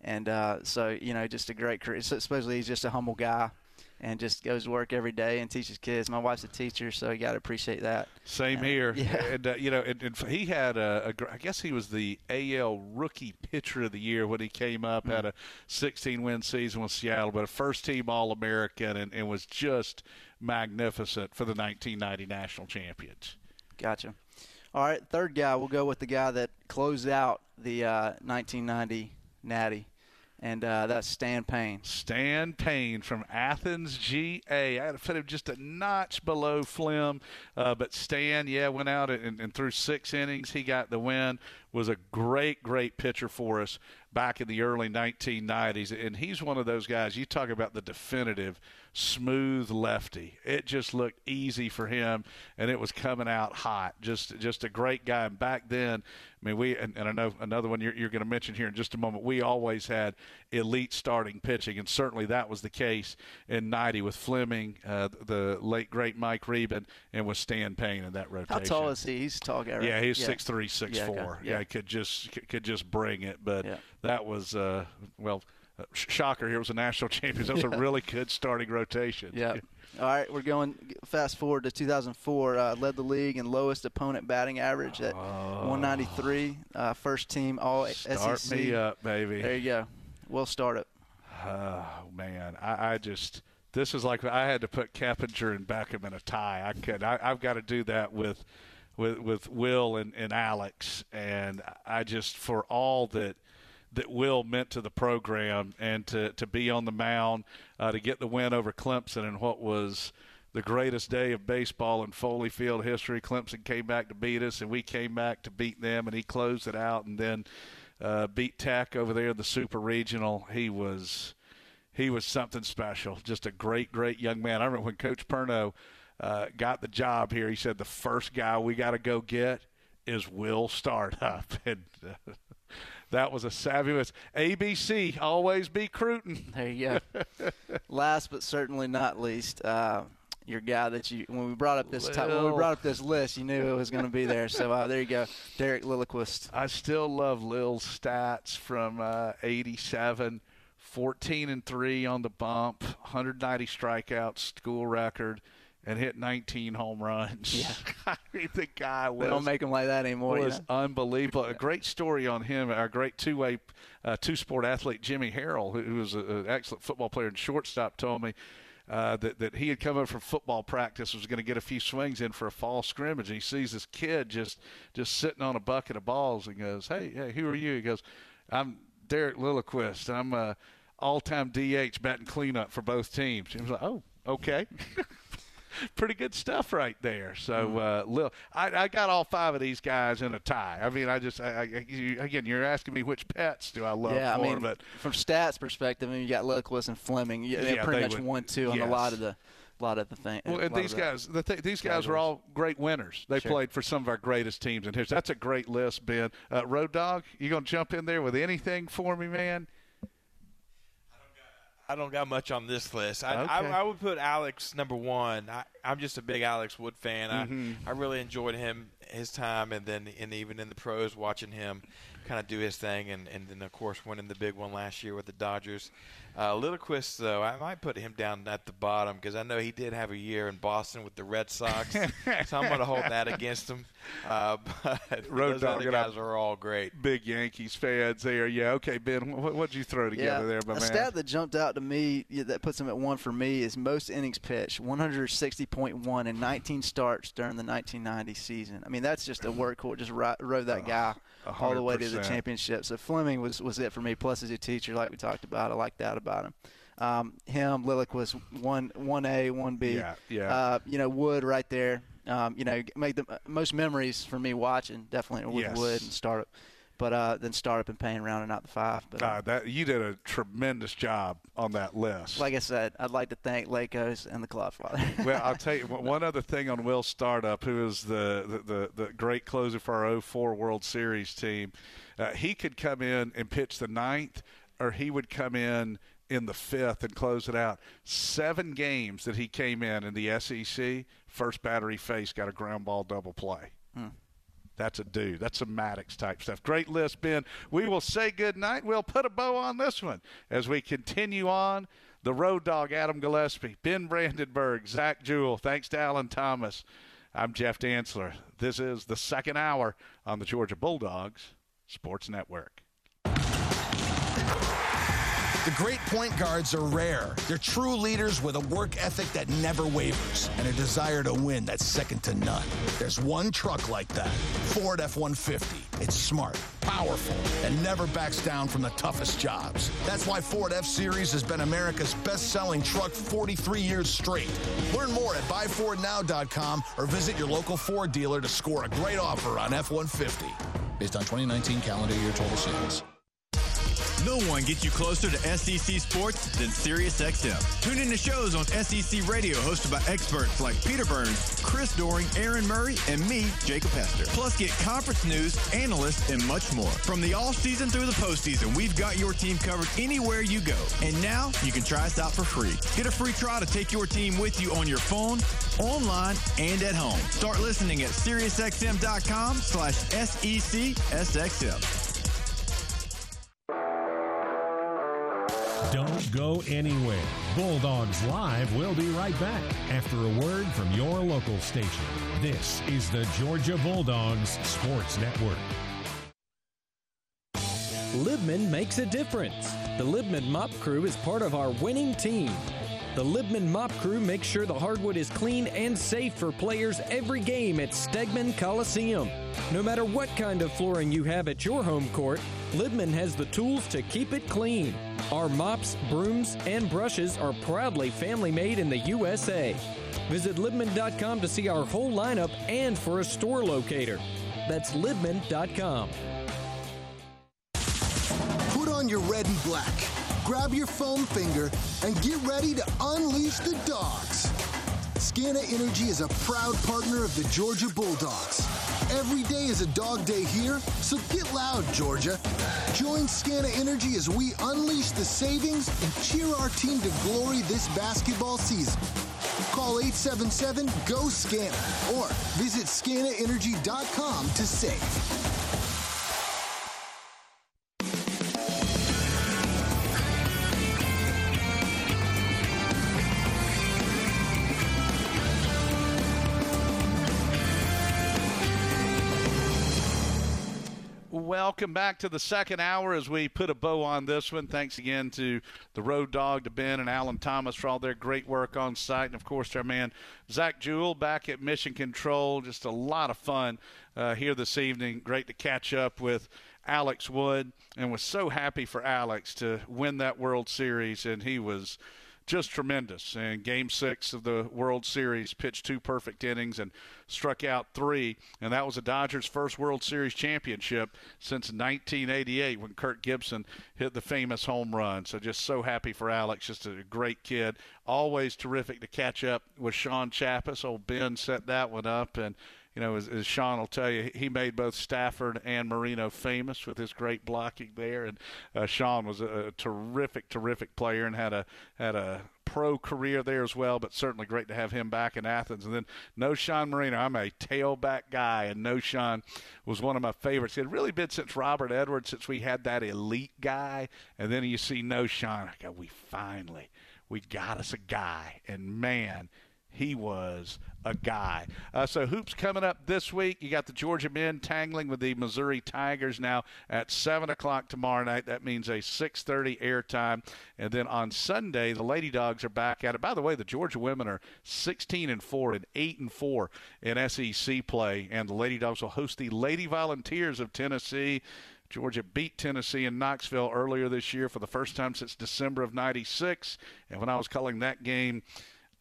and uh, so you know just a great career. So supposedly he's just a humble guy, and just goes to work every day and teaches kids. My wife's a teacher, so you got to appreciate that. Same Uh, here. yeah. And, uh, you know, and, and he had a, a, I guess he was the AL Rookie Pitcher of the Year when he came up, Mm. had a 16 win season with Seattle, but a first team All American, and, and was just magnificent for the 1990 national champions. Gotcha. All right, third guy, we'll go with the guy that closed out the uh, 1990 Natty, and uh, that's Stan Payne. Stan Payne from Athens, GA. I had to put him just a notch below Flim, uh, but Stan, yeah, went out and, and six innings, he got the win. Was a great, great pitcher for us back in the early 1990s, and he's one of those guys. You talk about the definitive smooth lefty. It just looked easy for him, and it was coming out hot. Just, just a great guy. And back then, I mean, we and, and I know another one you're, you're going to mention here in just a moment. We always had elite starting pitching, and certainly that was the case in '90 with Fleming, uh, the late great Mike Rebhan, and with Stan Payne in that rotation. How tall is he? He's tall guy, right? Yeah, he's six three, six Yeah, four. okay. Yeah, Yeah. he could just could- could just bring it. But that was uh, well, uh, shocker. Here was a national champion. That was a really good starting rotation. Yeah. All right, we're going fast forward to 2004. Uh, led the league in lowest opponent batting average at 193. Uh, first team All Start SEC. me up, baby. There you go. We'll start it. Oh man, I, I just this is like I had to put Keppinger and Beckham in a tie. I could. I, I've got to do that with with with Will and, and Alex, and I just for all that that Will meant to the program and to to be on the mound uh, to get the win over Clemson and what was the greatest day of baseball in Foley Field history. Clemson came back to beat us, and we came back to beat them, and he closed it out, and then uh, beat Tech over there in the Super Regional. He was he was something special. Just a great, great young man. I remember when Coach Perno uh, got the job here, he said the first guy we got to go get is Will Startup, and uh, that was a fabulous ABC. Always be Cruton. There you go. Last but certainly not least, uh, your guy that you when we brought up this top, when we brought up this list, you knew it was going to be there. So uh, there you go, Derek Lilliquist. I still love Lil's stats from uh, 87. 14 and 3 on the bump, 190 strikeouts, school record, and hit 19 home runs. Yeah. I mean, the guy was They don't make him like that anymore. you was know? unbelievable. A great story on him. Our great two-way, uh, two-sport athlete Jimmy Harrell, who, who was an excellent football player and shortstop, told me uh, that that he had come up from football practice, was going to get a few swings in for a fall scrimmage, and he sees this kid just just sitting on a bucket of balls, and goes, "Hey, hey, who are you?" He goes, "I'm Derek Lilliquist. I'm a all-time DH batting cleanup for both teams." He was like, "Oh, okay." pretty good stuff right there. So, uh, Lil, I, I got all five of these guys in a tie. I mean, I just, I, I, you, again, you're asking me which pets do I love yeah, I more, mean, but from stats perspective, I mean, you got Lilliquist and Fleming. Yeah, they Yeah, pretty much would- one two on a lot of the, lot of the thing. well, and these guys, the th- these guys were all great winners. They Sure. played for some of our greatest teams in history. That's a great list, Ben. Uh, Road Dog, you gonna jump in there with anything for me, man? I don't got much on this list. I, Okay. I, I would put Alex number one. I, I'm just a big Alex Wood fan. Mhm. I, I really enjoyed him his time, and then and even in the pros, watching him kind of do his thing, and, and then of course winning the big one last year with the Dodgers. Uh, Lilliquist, though, I might put him down at the bottom because I know he did have a year in Boston with the Red Sox, so I'm going to hold that against him. Uh, but Road those Dog other guys are all great. Big Yankees fans there. Yeah, okay, Ben. What, what'd you throw together there, my a man? stat that jumped out to me yeah, that puts him at one for me is most innings pitched, 160.1 in 19 starts during the 1990 season. I mean, that's just a workhorse. Just ri- rode that guy all the way to the championship. So Fleming was was it for me. Plus, as a teacher, like we talked about, I like that about him. Um, him, Lilick was one one A, one B. Yeah, yeah. Uh, you know, Wood right there. Um, you know, make the most memories for me watching definitely with Yes. Wood and startup. But uh, then startup and Payne rounding out the five. But uh, that you did a tremendous job on that list. like I said, I'd like to thank Lakos and the Cloudfather. well, I'll tell you one one other thing on Will Startup, who is the, the, the, the great closer for our 04 World Series team. Uh, he could come in and pitch the ninth, or he would come in in the fifth and close it out. Seven games that he came in in the SEC, first battery face got a ground ball double play. Hmm. That's a dude. That's some Maddux type stuff. Great list, Ben. We will say good night. We'll put a bow on this one as we continue on. The Road Dog, Adam Gillespie, Ben Brandenburg, Zach Jewell. Thanks to Alan Thomas. I'm Jeff Dantzler. This is the second hour on the Georgia Bulldogs Sports Network. The great point guards are rare. They're true leaders with a work ethic that never wavers and a desire to win that's second to none. There's one truck like that Ford F 150. It's smart, powerful, and never backs down from the toughest jobs. That's why Ford F Series has been America's best selling truck 43 years straight. Learn more at buyfordnow.com or visit your local Ford dealer to score a great offer on F 150. Based on 2019 calendar year total sales. No one gets you closer to SEC sports than SiriusXM. Tune in to shows on SEC Radio hosted by experts like Peter Burns, Chris Doering, Aaron Murray, and me, Jacob Hester. Plus, get conference news, analysts, and much more. From the all season through the postseason, we've got your team covered anywhere you go. And now you can try us out for free. Get a free trial to take your team with you on your phone, online, and at home. Start listening at SiriusXM.com slash SECSXM. Don't go anywhere. Bulldogs Live will be right back after a word from your local station. This is the Georgia Bulldogs Sports Network. Libman makes a difference. The Libman Mop Crew is part of our winning team. The Libman Mop Crew makes sure the hardwood is clean and safe for players every game at Stegeman Coliseum. No matter what kind of flooring you have at your home court, Libman has the tools to keep it clean. Our mops, brooms, and brushes are proudly family made in the USA. Visit Libman.com to see our whole lineup and for a store locator. That's Libman.com. Put on your red and black, grab your foam finger, and get ready to unleash the dogs. Scana Energy is a proud partner of the Georgia Bulldogs. Every day is a dog day here, so get loud, Georgia. Join Scana Energy as we unleash the savings and cheer our team to glory this basketball season. Call 877-GO-SCANA or visit scanaenergy.com to save. Welcome back to the second hour as we put a bow on this one. Thanks again to the Road Dog, to Ben and Alan Thomas for all their great work on site. And of course, our man Zach Jewell back at Mission Control. Just a lot of fun uh, here this evening. Great to catch up with Alex Wood and was so happy for Alex to win that World Series. And he was just tremendous. And game six of the World Series, pitched two perfect innings and struck out three. And that was the Dodgers' first World Series championship since 1988 when Kirk Gibson hit the famous home run. So just so happy for Alex. Just a great kid. Always terrific to catch up with Shaun Chapas. Old Ben set that one up. And you know, as, as, Shaun will tell you, he made both Stafford and Moreno famous with his great blocking there. And uh, Shaun was a, a, terrific, terrific player and had a had a pro career there as well. But certainly great to have him back in Athens. And then Knowshon Moreno. I'm a tailback guy, and Knowshon was one of my favorites. It had really been since Robert Edwards, since we had that elite guy. And then you see Knowshon, I go, we finally, we got us a guy, and man he was a guy. Uh, so hoops coming up this week. You got the Georgia men tangling with the Missouri Tigers now at seven o'clock tomorrow night. That means a six thirty airtime, and then on Sunday the Lady Dogs are back at it. By the way, the Georgia women are sixteen and four and eight and four in SEC play, and the Lady Dogs will host the Lady Volunteers of Tennessee. Georgia beat Tennessee in Knoxville earlier this year for the first time since December of '96, and when I was calling that game.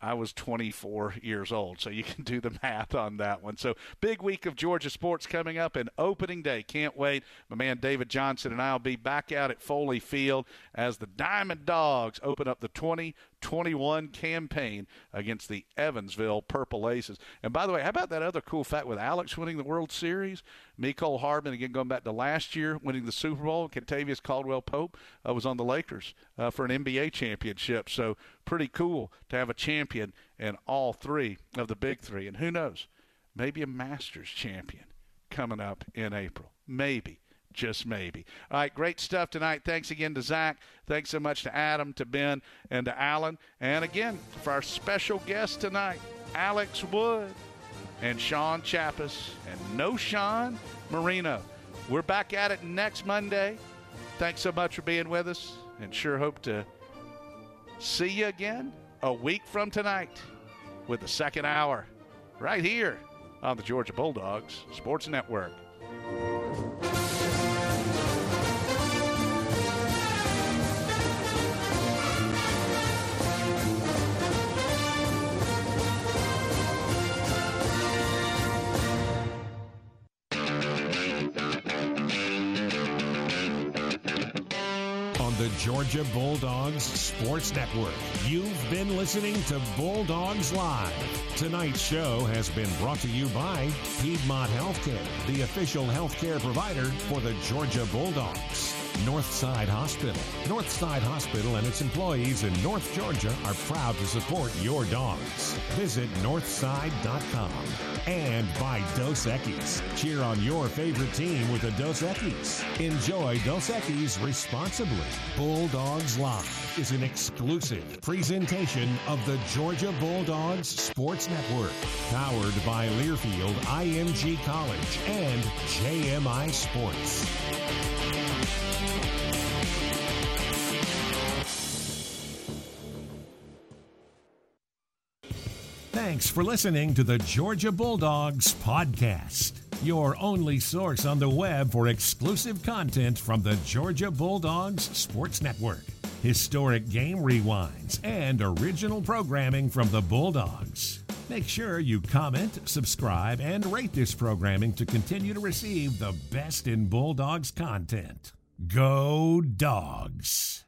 I was 24 years old, so you can do the math on that one. So, big week of Georgia sports coming up and opening day. Can't wait. My man David Johnson and I will be back out at Foley Field as the Diamond Dogs open up the 2021 campaign against the Evansville Purple Aces. And by the way, how about that other cool fact with Alex winning the World Series? Mecole Hardman, again, going back to last year, winning the Super Bowl. Kentavious Caldwell Pope uh, was on the Lakers uh, for an NBA championship. So, pretty cool to have a champion in all three of the big three. And who knows, maybe a Masters champion coming up in April. Maybe. Just maybe. All right, great stuff tonight. Thanks again to Zach. Thanks so much to Adam, to Ben, and to Alan. And again, for our special guest tonight, Alex Wood and Shaun Chapas and no Sean Marino. We're back at it next Monday. Thanks so much for being with us and sure hope to see you again a week from tonight with the second hour right here on the Georgia Bulldogs Sports Network. Georgia Bulldogs Sports Network. You've been listening to Bulldogs Live. Tonight's show has been brought to you by Piedmont Healthcare, the official healthcare provider for the Georgia Bulldogs. Northside Hospital. Northside Hospital and its employees in North Georgia are proud to support your dogs. Visit northside.com. And by Dos Equis. Cheer on your favorite team with a Dos Equis. Enjoy Dos Equis responsibly. Bulldogs Live is an exclusive presentation of the Georgia Bulldogs Sports Network. Powered by Learfield IMG College and JMI Sports. Thanks for listening to the Georgia Bulldogs podcast, your only source on the web for exclusive content from the Georgia Bulldogs Sports Network, historic game rewinds, and original programming from the Bulldogs. Make sure you comment, subscribe, and rate this programming to continue to receive the best in Bulldogs content. Go Dogs!